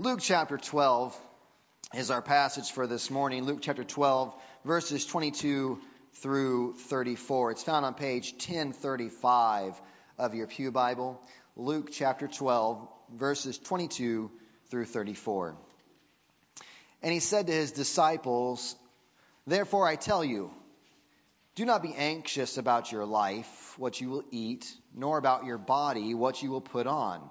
Luke chapter 12 is our passage for this morning. Luke chapter 12, verses 22 through 34. It's found on page 1035 of your Pew Bible. Luke chapter 12, verses 22 through 34. And he said to his disciples, Therefore I tell you, do not be anxious about your life, what you will eat, nor about your body, what you will put on.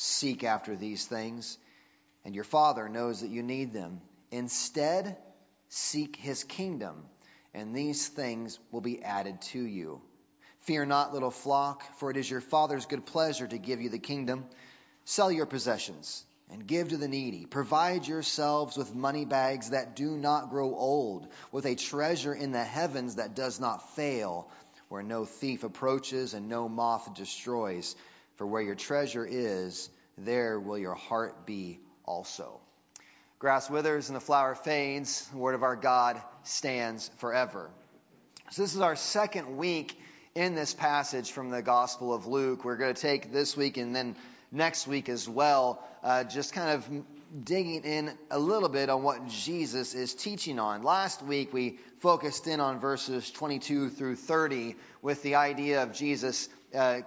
seek after these things, and your Father knows that you need them. Instead, seek his kingdom, and these things will be added to you. Fear not, little flock, for it is your Father's good pleasure to give you the kingdom. Sell your possessions and give to the needy. Provide yourselves with money bags that do not grow old, with a treasure in the heavens that does not fail, where no thief approaches and no moth destroys. For where your treasure is, there will your heart be also. Grass withers and the flower fades. The word of our God stands forever. So, this is our second week in this passage from the Gospel of Luke. We're going to take this week and then next week as well, uh, just kind of digging in a little bit on what Jesus is teaching on. Last week we focused in on verses 22 through 30 with the idea of Jesus uh,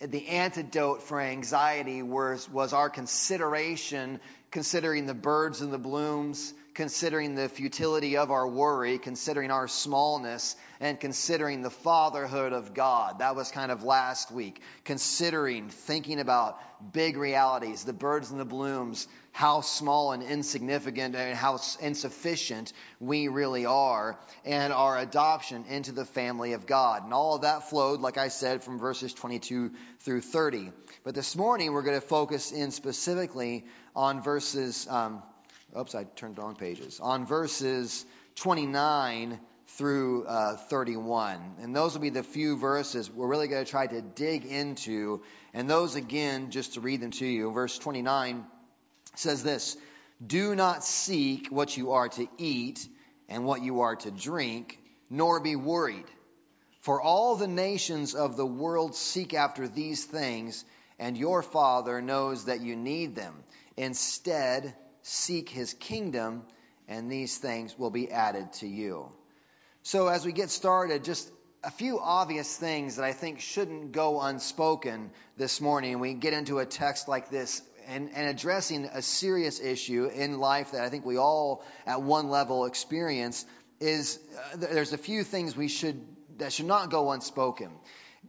the antidote for anxiety was, was our consideration, considering the birds and the blooms, considering the futility of our worry, considering our smallness, and considering the fatherhood of God. That was kind of last week. Considering, thinking about big realities, the birds and the blooms, how small and insignificant and how insufficient we really are, and our adoption into the family of God. And all of that flowed, like I said, from verses 22 through 30. But this morning, we're going to focus in specifically on verses. Um, oops, I turned wrong pages. On verses 29 through uh, 31. And those will be the few verses we're really going to try to dig into. And those, again, just to read them to you. Verse 29 says this Do not seek what you are to eat and what you are to drink, nor be worried. For all the nations of the world seek after these things, and your Father knows that you need them. Instead, seek his kingdom, and these things will be added to you. So, as we get started, just a few obvious things that I think shouldn't go unspoken this morning. We get into a text like this and, and addressing a serious issue in life that I think we all, at one level, experience. Is uh, there's a few things we should that should not go unspoken.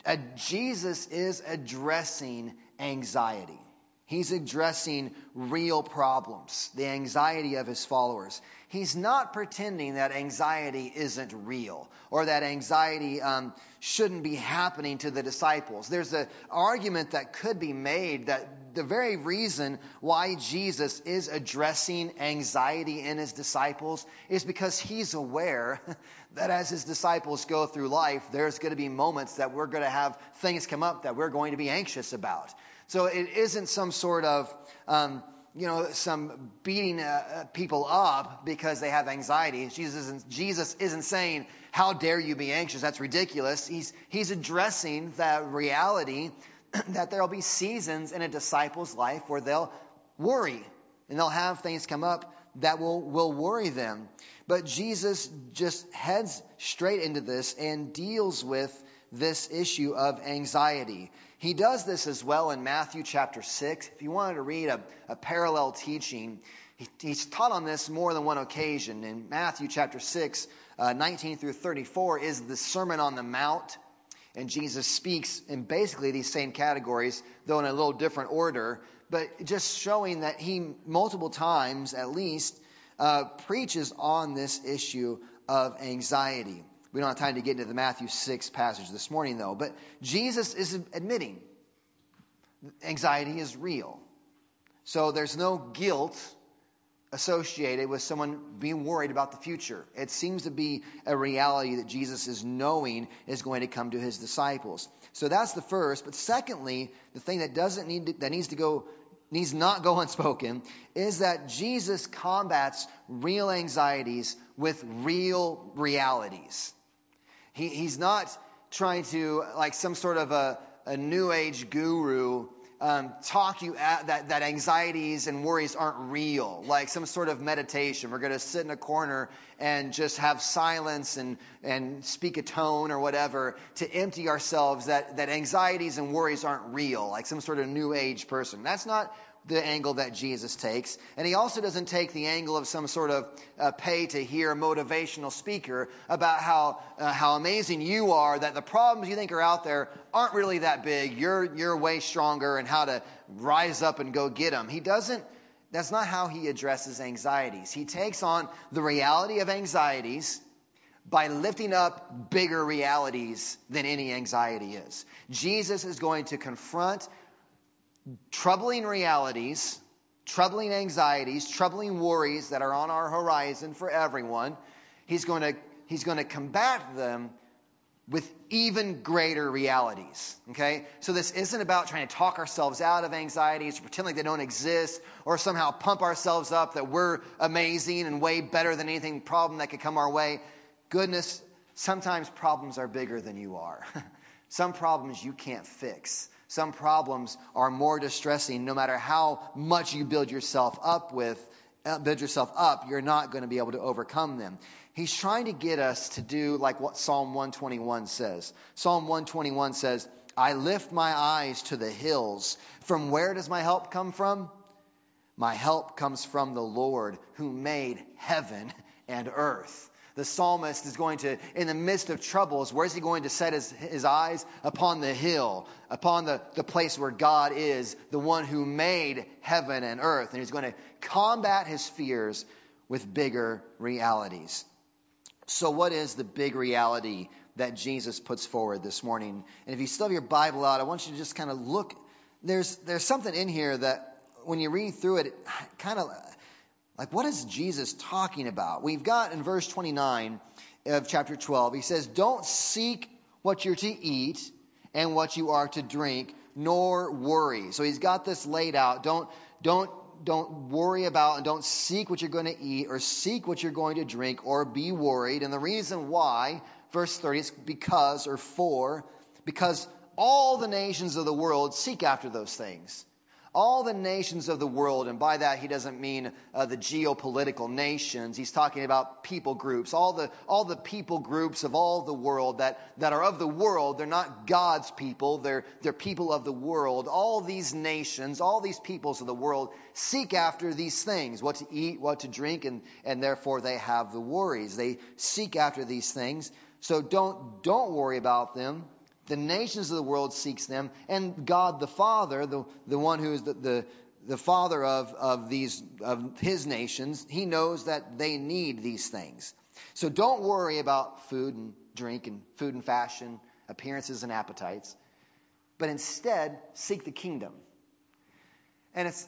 Uh, Jesus is addressing anxiety. He's addressing real problems, the anxiety of his followers. He's not pretending that anxiety isn't real or that anxiety um, shouldn't be happening to the disciples. There's an argument that could be made that the very reason why Jesus is addressing anxiety in his disciples is because he's aware that as his disciples go through life, there's going to be moments that we're going to have things come up that we're going to be anxious about. So it isn't some sort of, um, you know, some beating uh, people up because they have anxiety. Jesus isn't, Jesus isn't saying, how dare you be anxious? That's ridiculous. He's, he's addressing that reality that there'll be seasons in a disciple's life where they'll worry and they'll have things come up that will, will worry them. But Jesus just heads straight into this and deals with this issue of anxiety. He does this as well in Matthew chapter 6. If you wanted to read a, a parallel teaching, he, he's taught on this more than one occasion. In Matthew chapter 6, uh, 19 through 34 is the Sermon on the Mount. And Jesus speaks in basically these same categories, though in a little different order, but just showing that he multiple times at least uh, preaches on this issue of anxiety. We don't have time to get into the Matthew 6 passage this morning, though, but Jesus is admitting anxiety is real. So there's no guilt associated with someone being worried about the future. It seems to be a reality that Jesus is knowing is going to come to his disciples. So that's the first. But secondly, the thing that doesn't need to, that needs to go needs not go unspoken is that Jesus combats real anxieties with real realities. He, he's not trying to like some sort of a, a new age guru um, talk you at that, that anxieties and worries aren't real, like some sort of meditation. We're going to sit in a corner and just have silence and, and speak a tone or whatever to empty ourselves that, that anxieties and worries aren't real, like some sort of new age person. That's not the angle that Jesus takes. And he also doesn't take the angle of some sort of uh, pay to hear motivational speaker about how, uh, how amazing you are, that the problems you think are out there aren't really that big. You're, you're way stronger and how to rise up and go get them. He doesn't, that's not how he addresses anxieties. He takes on the reality of anxieties by lifting up bigger realities than any anxiety is. Jesus is going to confront troubling realities, troubling anxieties, troubling worries that are on our horizon for everyone. He's going to, he's going to combat them with even greater realities. Okay? So this isn't about trying to talk ourselves out of anxieties, or pretend like they don't exist, or somehow pump ourselves up that we're amazing and way better than anything problem that could come our way. Goodness, sometimes problems are bigger than you are. Some problems you can't fix. Some problems are more distressing no matter how much you build yourself up with, uh, build yourself up, you're not going to be able to overcome them. He's trying to get us to do like what Psalm 121 says. Psalm 121 says, I lift my eyes to the hills. From where does my help come from? My help comes from the Lord who made heaven and earth the psalmist is going to, in the midst of troubles, where's he going to set his, his eyes? Upon the hill, upon the, the place where God is, the one who made heaven and earth. And he's going to combat his fears with bigger realities. So, what is the big reality that Jesus puts forward this morning? And if you still have your Bible out, I want you to just kind of look. There's, there's something in here that when you read through it, it kind of like, what is Jesus talking about? We've got in verse 29 of chapter 12, he says, Don't seek what you're to eat and what you are to drink, nor worry. So he's got this laid out. Don't, don't, don't worry about and don't seek what you're going to eat or seek what you're going to drink or be worried. And the reason why, verse 30, is because or for, because all the nations of the world seek after those things all the nations of the world, and by that he doesn't mean uh, the geopolitical nations. He's talking about people groups, all the all the people groups of all the world that that are of the world. They're not God's people. They're they're people of the world. All these nations, all these peoples of the world seek after these things: what to eat, what to drink, and and therefore they have the worries. They seek after these things. So don't don't worry about them the nations of the world seeks them, and God the Father, the, the one who is the, the, the father of, of these of his nations, he knows that they need these things. So don't worry about food and drink and food and fashion, appearances and appetites, but instead seek the kingdom. And it's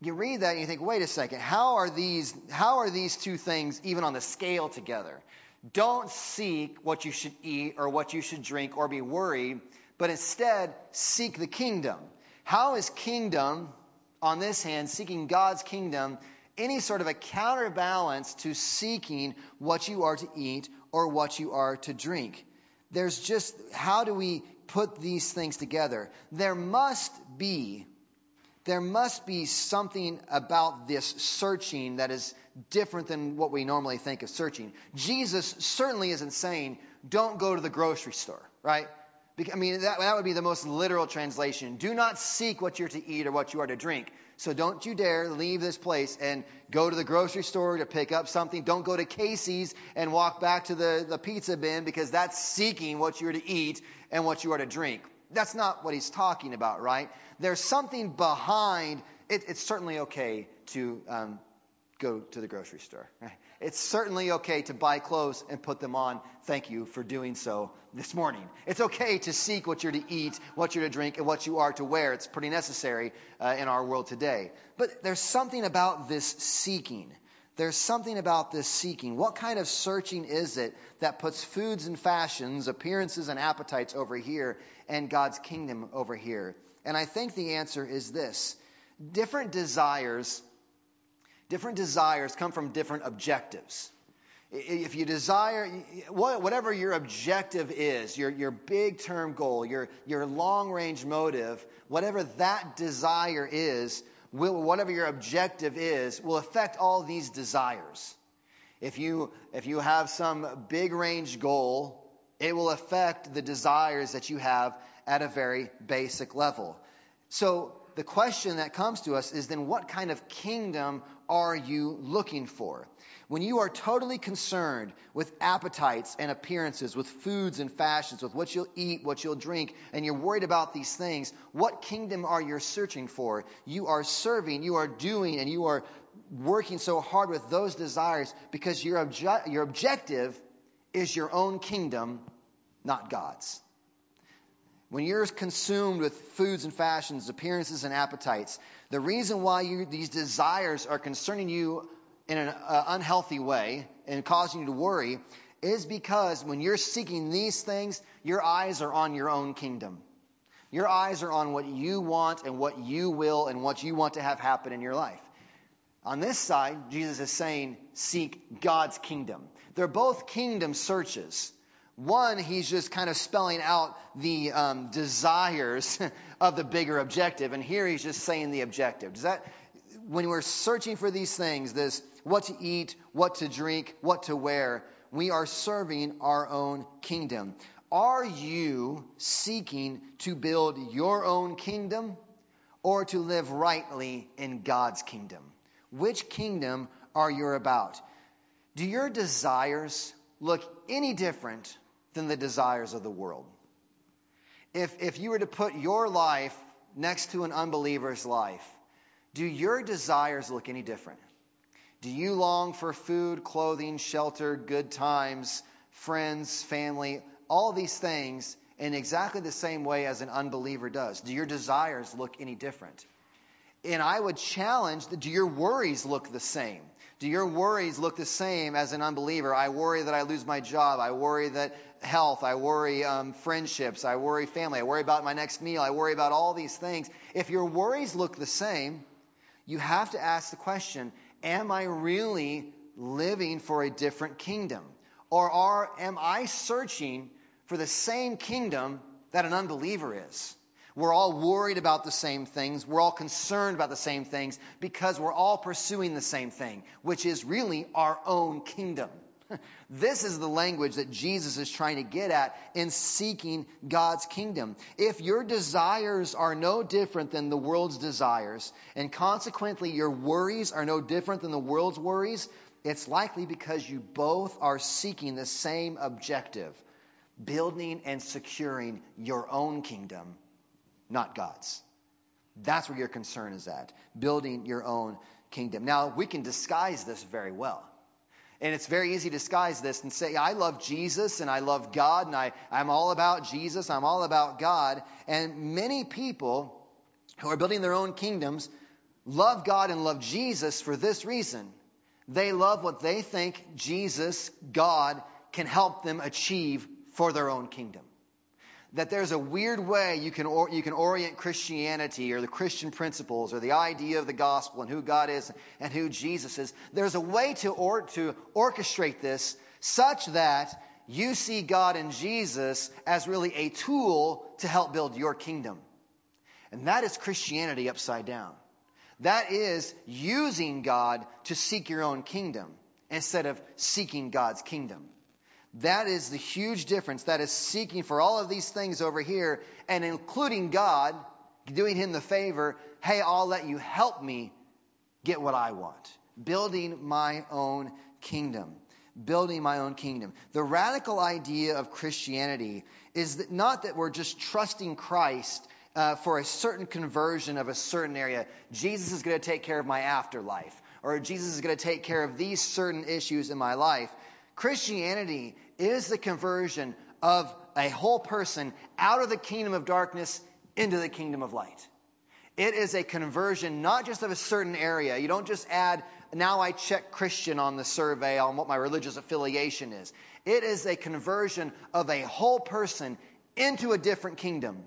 you read that and you think, wait a second, how are these how are these two things even on the scale together? Don't seek what you should eat or what you should drink or be worried, but instead seek the kingdom. How is kingdom, on this hand, seeking God's kingdom, any sort of a counterbalance to seeking what you are to eat or what you are to drink? There's just, how do we put these things together? There must be there must be something about this searching that is different than what we normally think of searching. Jesus certainly isn't saying, don't go to the grocery store, right? I mean, that, that would be the most literal translation. Do not seek what you're to eat or what you are to drink. So don't you dare leave this place and go to the grocery store to pick up something. Don't go to Casey's and walk back to the, the pizza bin because that's seeking what you're to eat and what you are to drink. That's not what he's talking about, right? There's something behind. It, it's certainly okay to um, go to the grocery store. Right? It's certainly okay to buy clothes and put them on. Thank you for doing so this morning. It's okay to seek what you're to eat, what you're to drink, and what you are to wear. It's pretty necessary uh, in our world today. But there's something about this seeking. There's something about this seeking. What kind of searching is it that puts foods and fashions, appearances and appetites over here, and God's kingdom over here? And I think the answer is this different desires Different desires come from different objectives. If you desire, whatever your objective is, your, your big term goal, your, your long range motive, whatever that desire is, will, whatever your objective is, will affect all these desires. If you, if you have some big range goal, it will affect the desires that you have at a very basic level. So the question that comes to us is then what kind of kingdom are you looking for? When you are totally concerned with appetites and appearances, with foods and fashions, with what you'll eat, what you'll drink, and you're worried about these things, what kingdom are you searching for? You are serving, you are doing, and you are working so hard with those desires because your, obje- your objective is your own kingdom, not God's. When you're consumed with foods and fashions, appearances and appetites, the reason why you, these desires are concerning you in an uh, unhealthy way and causing you to worry is because when you're seeking these things, your eyes are on your own kingdom. Your eyes are on what you want and what you will and what you want to have happen in your life. On this side, Jesus is saying, seek God's kingdom. They're both kingdom searches. One, he's just kind of spelling out the um, desires of the bigger objective, and here he's just saying the objective. Does that, when we're searching for these things, this what to eat, what to drink, what to wear, we are serving our own kingdom. Are you seeking to build your own kingdom or to live rightly in God's kingdom? Which kingdom are you about? Do your desires look any different than the desires of the world. If, if you were to put your life next to an unbeliever's life, do your desires look any different? Do you long for food, clothing, shelter, good times, friends, family, all these things in exactly the same way as an unbeliever does? Do your desires look any different? And I would challenge do your worries look the same? Do your worries look the same as an unbeliever? I worry that I lose my job. I worry that health. I worry um, friendships. I worry family. I worry about my next meal. I worry about all these things. If your worries look the same, you have to ask the question Am I really living for a different kingdom? Or are, am I searching for the same kingdom that an unbeliever is? We're all worried about the same things. We're all concerned about the same things because we're all pursuing the same thing, which is really our own kingdom. This is the language that Jesus is trying to get at in seeking God's kingdom. If your desires are no different than the world's desires, and consequently your worries are no different than the world's worries, it's likely because you both are seeking the same objective building and securing your own kingdom, not God's. That's where your concern is at, building your own kingdom. Now, we can disguise this very well. And it's very easy to disguise this and say, I love Jesus and I love God and I, I'm all about Jesus, I'm all about God. And many people who are building their own kingdoms love God and love Jesus for this reason. They love what they think Jesus, God, can help them achieve for their own kingdom that there's a weird way you can, or, you can orient Christianity or the Christian principles or the idea of the gospel and who God is and who Jesus is. There's a way to, or, to orchestrate this such that you see God and Jesus as really a tool to help build your kingdom. And that is Christianity upside down. That is using God to seek your own kingdom instead of seeking God's kingdom. That is the huge difference. That is seeking for all of these things over here and including God, doing Him the favor, hey, I'll let you help me get what I want. Building my own kingdom. Building my own kingdom. The radical idea of Christianity is that not that we're just trusting Christ uh, for a certain conversion of a certain area. Jesus is going to take care of my afterlife, or Jesus is going to take care of these certain issues in my life. Christianity is the conversion of a whole person out of the kingdom of darkness into the kingdom of light. It is a conversion not just of a certain area. You don't just add, now I check Christian on the survey on what my religious affiliation is. It is a conversion of a whole person into a different kingdom.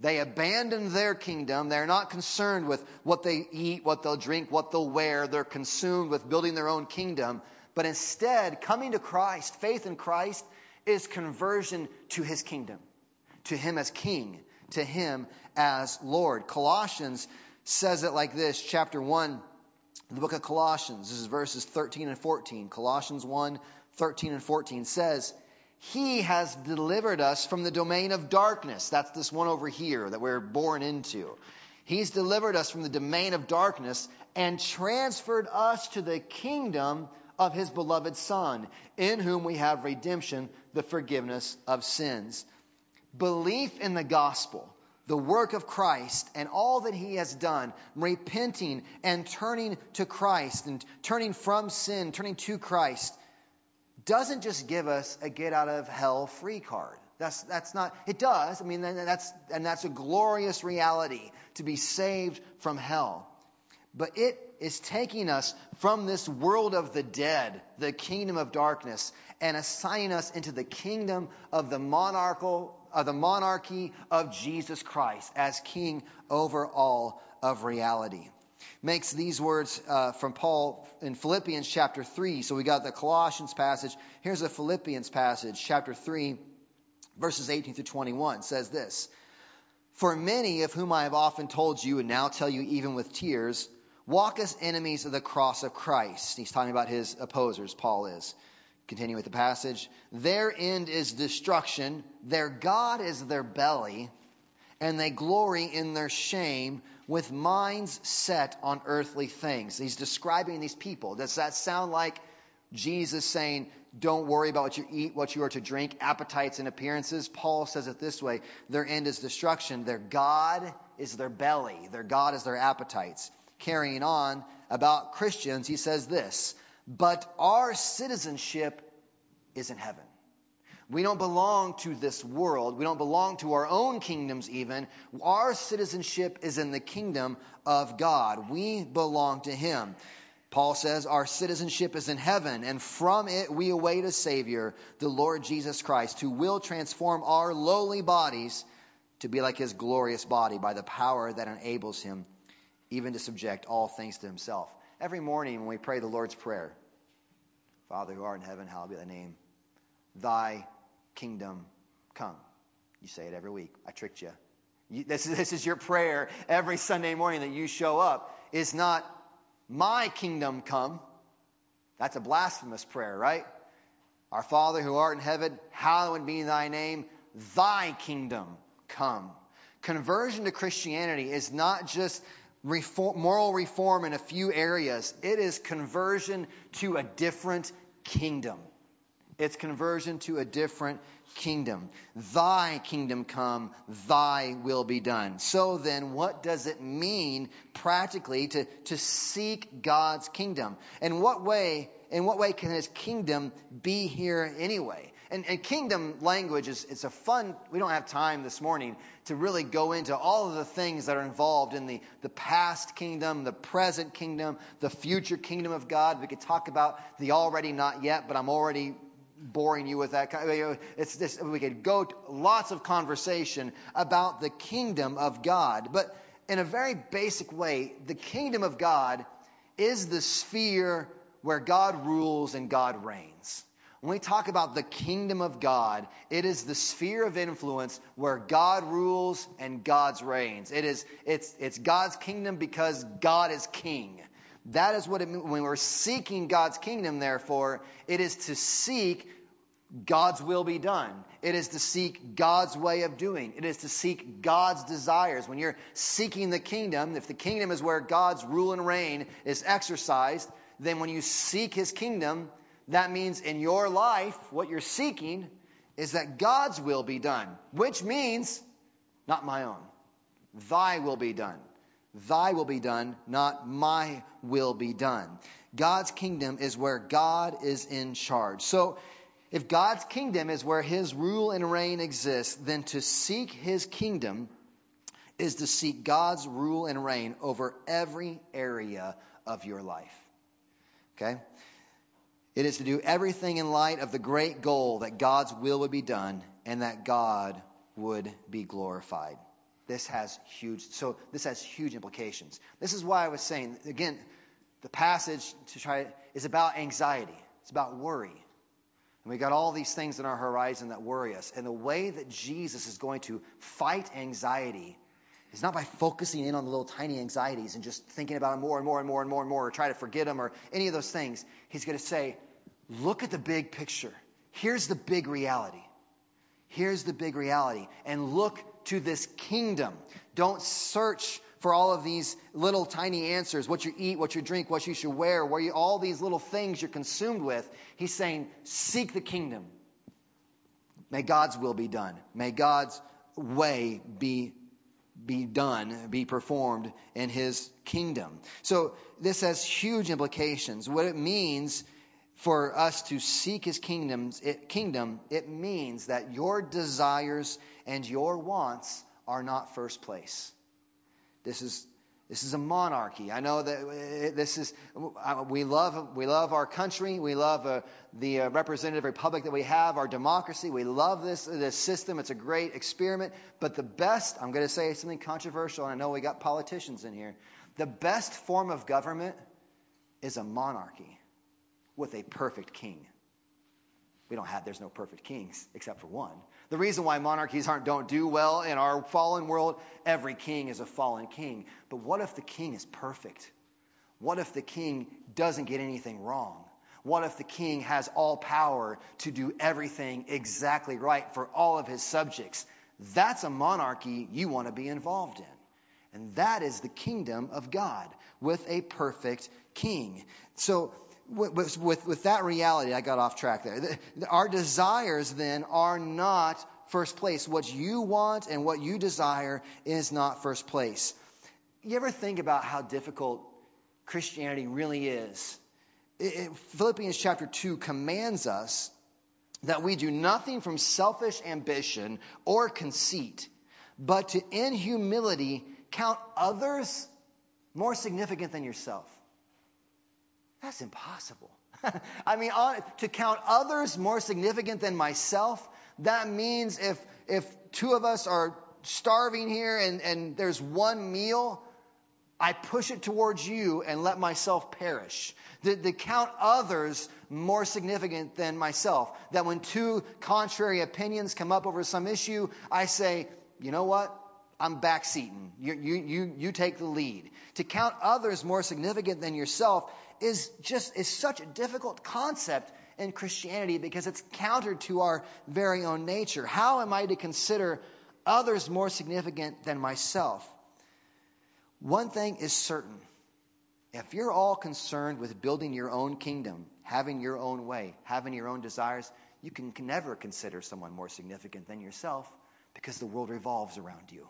They abandon their kingdom. They're not concerned with what they eat, what they'll drink, what they'll wear. They're consumed with building their own kingdom. But instead, coming to Christ, faith in Christ, is conversion to his kingdom, to him as king, to him as Lord. Colossians says it like this, chapter 1, the book of Colossians, this is verses 13 and 14. Colossians 1, 13 and 14 says, He has delivered us from the domain of darkness. That's this one over here that we're born into. He's delivered us from the domain of darkness and transferred us to the kingdom of his beloved Son, in whom we have redemption, the forgiveness of sins. Belief in the gospel, the work of Christ, and all that he has done, repenting and turning to Christ and turning from sin, turning to Christ, doesn't just give us a get out of hell free card. That's, that's not, it does. I mean, that's, and that's a glorious reality to be saved from hell. But it is taking us from this world of the dead, the kingdom of darkness, and assigning us into the kingdom of the monarchical, of the monarchy of Jesus Christ as king over all of reality. Makes these words uh, from Paul in Philippians chapter 3. So we got the Colossians passage. Here's a Philippians passage, chapter 3, verses 18 through 21. says this For many of whom I have often told you, and now tell you even with tears, walk as enemies of the cross of Christ. He's talking about his opposers, Paul is. Continue with the passage. Their end is destruction, their God is their belly, and they glory in their shame with minds set on earthly things. He's describing these people. Does that sound like Jesus saying, don't worry about what you eat, what you are to drink, appetites and appearances? Paul says it this way their end is destruction, their God is their belly, their God is their appetites carrying on about Christians, he says this But our citizenship is in heaven. We don't belong to this world. We don't belong to our own kingdoms, even. Our citizenship is in the kingdom of God. We belong to Him. Paul says our citizenship is in heaven, and from it we await a Savior, the Lord Jesus Christ, who will transform our lowly bodies to be like His glorious body by the power that enables Him even to subject all things to himself. Every morning when we pray the Lord's Prayer, Father who art in heaven, hallowed be thy name. Thy kingdom come. You say it every week. I tricked you. you this, is, this is your prayer every Sunday morning that you show up. Is not my kingdom come. That's a blasphemous prayer, right? Our Father who art in heaven, hallowed be thy name. Thy kingdom come. Conversion to Christianity is not just reform, moral reform in a few areas. It is conversion to a different kingdom. It's conversion to a different kingdom. Thy kingdom come, thy will be done. So then, what does it mean practically to, to seek God's kingdom? And what way, in what way can his kingdom be here anyway? And, and kingdom language is it's a fun, we don't have time this morning to really go into all of the things that are involved in the, the past kingdom, the present kingdom, the future kingdom of God. We could talk about the already not yet, but I'm already boring you with that. It's this, we could go lots of conversation about the kingdom of God. But in a very basic way, the kingdom of God is the sphere where God rules and God reigns when we talk about the kingdom of God, it is the sphere of influence where God rules and God's reigns. It is, it's, it's God's kingdom because God is king. That is what it means. When we're seeking God's kingdom, therefore, it is to seek God's will be done. It is to seek God's way of doing. It is to seek God's desires. When you're seeking the kingdom, if the kingdom is where God's rule and reign is exercised, then when you seek his kingdom, that means in your life, what you're seeking is that God's will be done, which means not my own. Thy will be done. Thy will be done, not my will be done. God's kingdom is where God is in charge. So, if God's kingdom is where his rule and reign exists, then to seek his kingdom is to seek God's rule and reign over every area of your life. Okay? It is to do everything in light of the great goal that God's will would be done and that God would be glorified. This has huge so this has huge implications. This is why I was saying again the passage to try is about anxiety. It's about worry. And we got all these things in our horizon that worry us. And the way that Jesus is going to fight anxiety is not by focusing in on the little tiny anxieties and just thinking about them more and more and more and more and more or try to forget them or any of those things. He's going to say, look at the big picture. Here's the big reality. Here's the big reality. And look to this kingdom. Don't search for all of these little tiny answers what you eat, what you drink, what you should wear, where you, all these little things you're consumed with. He's saying, seek the kingdom. May God's will be done. May God's way be be done, be performed in his kingdom. So this has huge implications. What it means for us to seek his kingdoms, it, kingdom, it means that your desires and your wants are not first place. This is this is a monarchy. I know that this is we love we love our country. We love uh, the uh, representative republic that we have, our democracy. We love this this system. It's a great experiment. But the best, I'm going to say something controversial, and I know we got politicians in here. The best form of government is a monarchy with a perfect king. We don't have, there's no perfect kings except for one. The reason why monarchies aren't, don't do well in our fallen world, every king is a fallen king. But what if the king is perfect? What if the king doesn't get anything wrong? What if the king has all power to do everything exactly right for all of his subjects? That's a monarchy you want to be involved in. And that is the kingdom of God with a perfect king. So with, with, with that reality, I got off track there. Our desires then are not first place. What you want and what you desire is not first place. You ever think about how difficult Christianity really is? It, it, Philippians chapter 2 commands us that we do nothing from selfish ambition or conceit, but to in humility count others more significant than yourself. That's impossible. I mean, uh, to count others more significant than myself, that means if, if two of us are starving here and, and there's one meal, I push it towards you and let myself perish. To, to count others more significant than myself. That when two contrary opinions come up over some issue, I say, you know what? I'm backseating. You, you, you, you take the lead. To count others more significant than yourself is just is such a difficult concept in Christianity because it's counter to our very own nature. How am I to consider others more significant than myself? One thing is certain. If you're all concerned with building your own kingdom, having your own way, having your own desires, you can never consider someone more significant than yourself because the world revolves around you.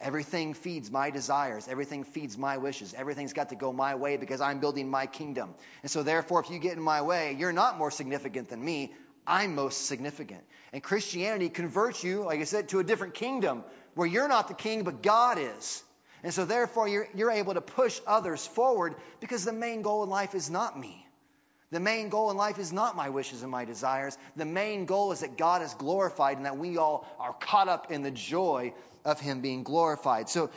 Everything feeds my desires. Everything feeds my wishes. Everything's got to go my way because I'm building my kingdom. And so, therefore, if you get in my way, you're not more significant than me. I'm most significant. And Christianity converts you, like I said, to a different kingdom where you're not the king, but God is. And so, therefore, you're, you're able to push others forward because the main goal in life is not me. The main goal in life is not my wishes and my desires. The main goal is that God is glorified and that we all are caught up in the joy of him being glorified. So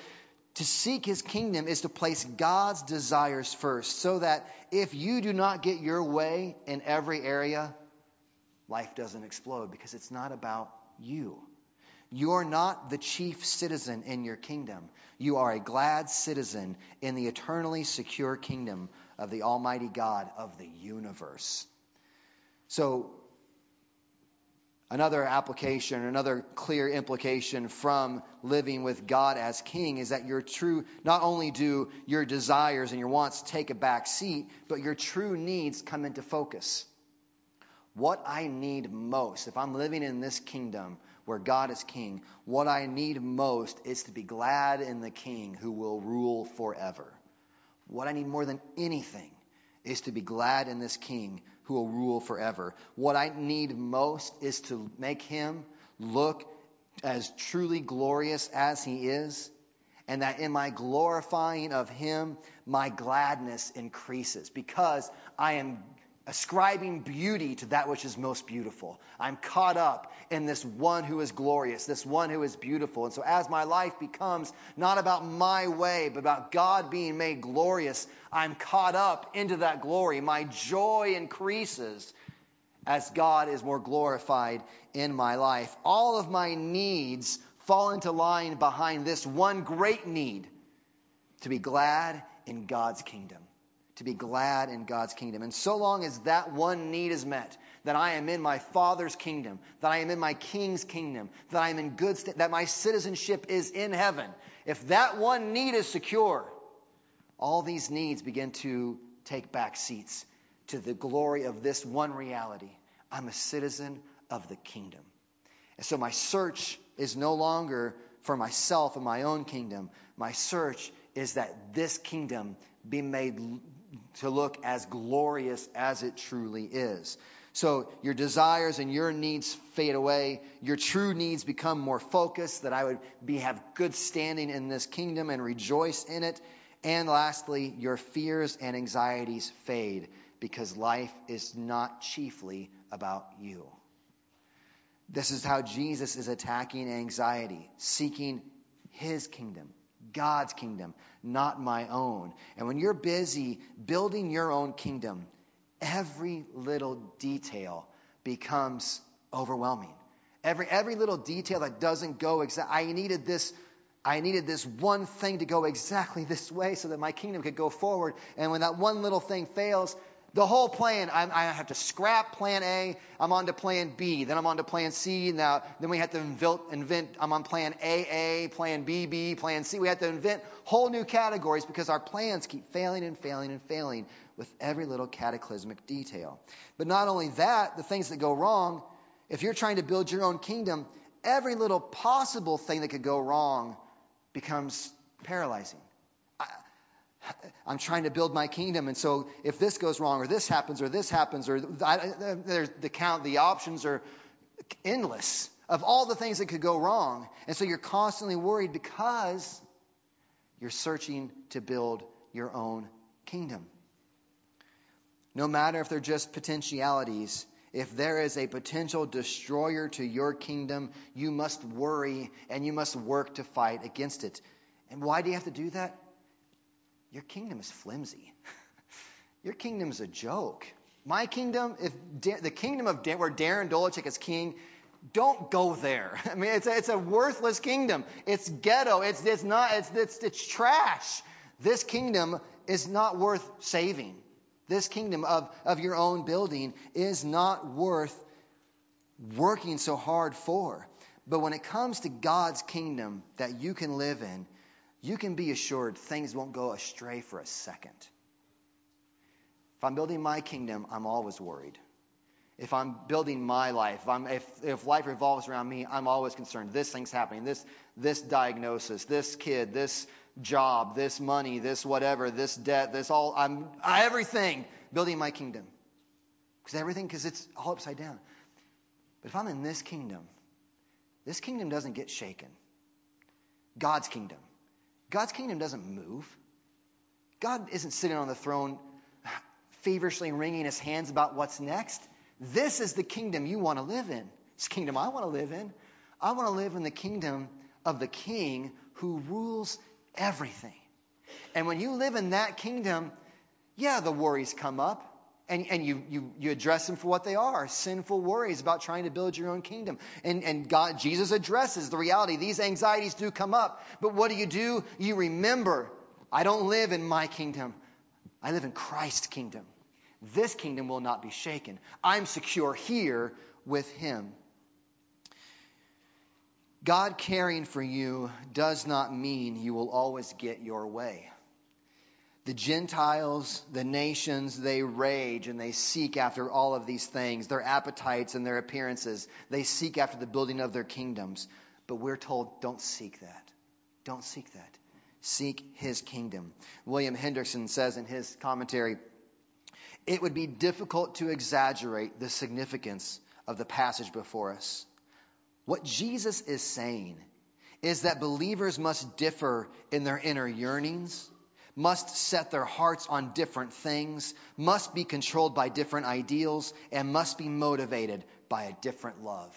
To seek his kingdom is to place God's desires first, so that if you do not get your way in every area, life doesn't explode because it's not about you. You're not the chief citizen in your kingdom. You are a glad citizen in the eternally secure kingdom of the Almighty God of the universe. So, another application, another clear implication from living with God as king is that your true, not only do your desires and your wants take a back seat, but your true needs come into focus. What I need most, if I'm living in this kingdom, where God is king, what I need most is to be glad in the king who will rule forever. What I need more than anything is to be glad in this king who will rule forever. What I need most is to make him look as truly glorious as he is, and that in my glorifying of him, my gladness increases because I am ascribing beauty to that which is most beautiful. I'm caught up in this one who is glorious, this one who is beautiful. And so, as my life becomes not about my way, but about God being made glorious, I'm caught up into that glory. My joy increases as God is more glorified in my life. All of my needs fall into line behind this one great need to be glad in God's kingdom to be glad in God's kingdom. And so long as that one need is met, that I am in my Father's kingdom, that I am in my King's kingdom, that I am in good, st- that my citizenship is in heaven, if that one need is secure, all these needs begin to take back seats to the glory of this one reality. I'm a citizen of the kingdom. And so my search is no longer for myself and my own kingdom. My search is that this kingdom be made to look as glorious as it truly is. So your desires and your needs fade away. Your true needs become more focused, that I would be, have good standing in this kingdom and rejoice in it. And lastly, your fears and anxieties fade because life is not chiefly about you. This is how Jesus is attacking anxiety, seeking his kingdom, God's kingdom, not my own. And when you're busy building your own kingdom, every little detail becomes overwhelming. Every, every little detail that doesn't go exactly, I needed this, I needed this one thing to go exactly this way so that my kingdom could go forward. And when that one little thing fails, the whole plan, I, I, have to scrap plan A, I'm on to plan B, then I'm on to plan C, now, then we have to invent, invent, I'm on plan AA, plan BB, plan C. We have to invent whole new categories because our plans keep failing and failing and failing with every little cataclysmic detail. But not only that, the things that go wrong, if you're trying to build your own kingdom, every little possible thing that could go wrong becomes paralyzing. I'm trying to build my kingdom, and so if this goes wrong, or this happens, or this happens, or there's the count, the options are endless of all the things that could go wrong, and so you're constantly worried because you're searching to build your own kingdom. No matter if they're just potentialities, if there is a potential destroyer to your kingdom, you must worry and you must work to fight against it. And why do you have to do that? Your kingdom is flimsy. Your kingdom is a joke. My kingdom, if da- the kingdom of da- where Darren Dolichik is king, don't go there. I mean, it's a, it's a worthless kingdom. It's ghetto. It's, it's not, it's, it's, it's trash. This kingdom is not worth saving. This kingdom of, of your own building is not worth working so hard for. But when it comes to God's kingdom that you can live in, you can be assured things won't go astray for a second. If I'm building my kingdom, I'm always worried. If I'm building my life, if, if, if, life revolves around me, I'm always concerned. This thing's happening. This, this diagnosis, this kid, this job, this money, this whatever, this debt, this all, I'm everything building my kingdom. Because everything, because it's all upside down. But if I'm in this kingdom, this kingdom doesn't get shaken. God's kingdom. God's kingdom doesn't move. God isn't sitting on the throne feverishly wringing his hands about what's next. This is the kingdom you want to live in. It's the kingdom I want to live in. I want to live in the kingdom of the king who rules Everything. And when you live in that kingdom, yeah, the worries come up. And, and you, you, you address them for what they are sinful worries about trying to build your own kingdom. And, and God, Jesus addresses the reality. These anxieties do come up. But what do you do? You remember, I don't live in my kingdom, I live in Christ's kingdom. This kingdom will not be shaken. I'm secure here with Him. God caring for you does not mean you will always get your way. The Gentiles, the nations, they rage and they seek after all of these things, their appetites and their appearances. They seek after the building of their kingdoms. But we're told, don't seek that. Don't seek that. Seek his kingdom. William Hendriksen says in his commentary, it would be difficult to exaggerate the significance of the passage before us. What Jesus is saying is that believers must differ in their inner yearnings, must set their hearts on different things, must be controlled by different ideals, and must be motivated by a different love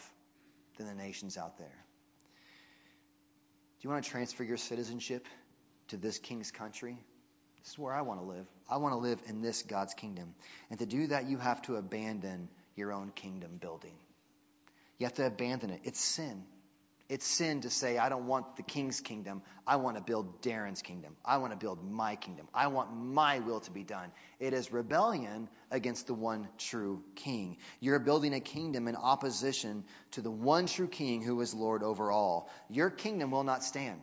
than the nations out there. Do you want to transfer your citizenship to this king's country? This is where I want to live. I want to live in this God's kingdom. And to do that, you have to abandon your own kingdom building. You have to abandon it. It's sin. It's sin to say, I don't want the king's kingdom. I want to build Darren's kingdom. I want to build my kingdom. I want my will to be done. It is rebellion against the one true king. You're building a kingdom in opposition to the one true king who is Lord over all. Your kingdom will not stand,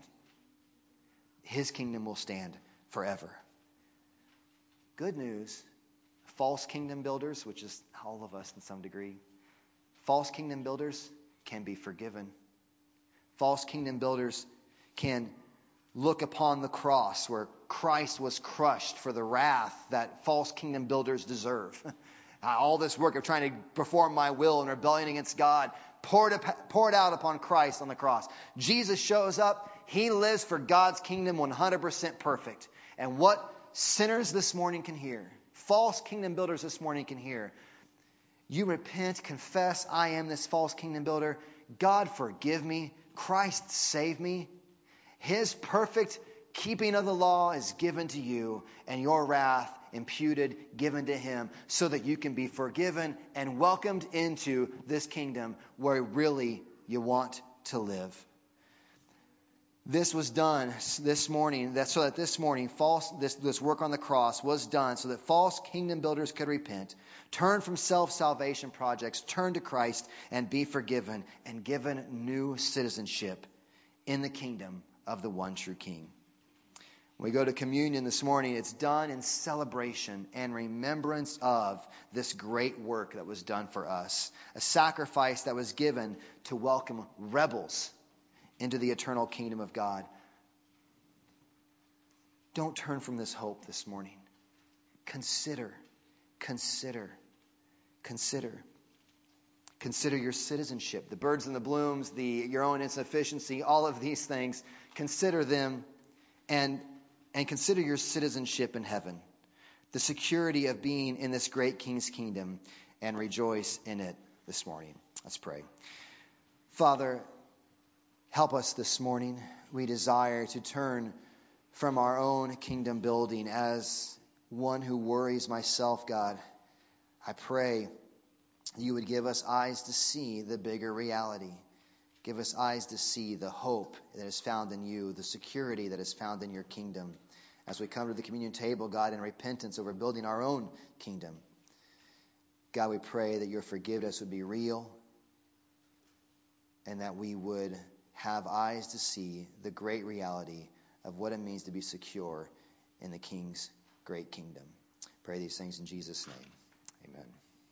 his kingdom will stand forever. Good news false kingdom builders, which is all of us in some degree, false kingdom builders can be forgiven. False kingdom builders can look upon the cross where Christ was crushed for the wrath that false kingdom builders deserve. Uh, all this work of trying to perform my will and rebellion against God poured, poured out upon Christ on the cross. Jesus shows up. He lives for God's kingdom 100% perfect. And what sinners this morning can hear, false kingdom builders this morning can hear. You repent, confess, I am this false kingdom builder. God, forgive me. Christ, save me. His perfect keeping of the law is given to you, and your wrath imputed, given to him, so that you can be forgiven and welcomed into this kingdom where really you want to live this was done this morning, that so that this morning, false this, this work on the cross was done so that false kingdom builders could repent, turn from self-salvation projects, turn to Christ and be forgiven and given new citizenship in the kingdom of the one true King. We go to communion this morning, it's done in celebration and remembrance of this great work that was done for us, a sacrifice that was given to welcome rebels into the eternal kingdom of God. Don't turn from this hope this morning. Consider, consider, consider. Consider your citizenship, the birds and the blooms, the, your own insufficiency, all of these things. Consider them and, and consider your citizenship in heaven, the security of being in this great King's kingdom, and rejoice in it this morning. Let's pray. Father, Help us this morning. We desire to turn from our own kingdom building as one who worries myself, God. I pray you would give us eyes to see the bigger reality. Give us eyes to see the hope that is found in you, the security that is found in your kingdom. As we come to the communion table, God, in repentance over building our own kingdom, God, we pray that your forgiveness would be real and that we would have eyes to see the great reality of what it means to be secure in the King's great kingdom. Pray these things in Jesus' name. Amen.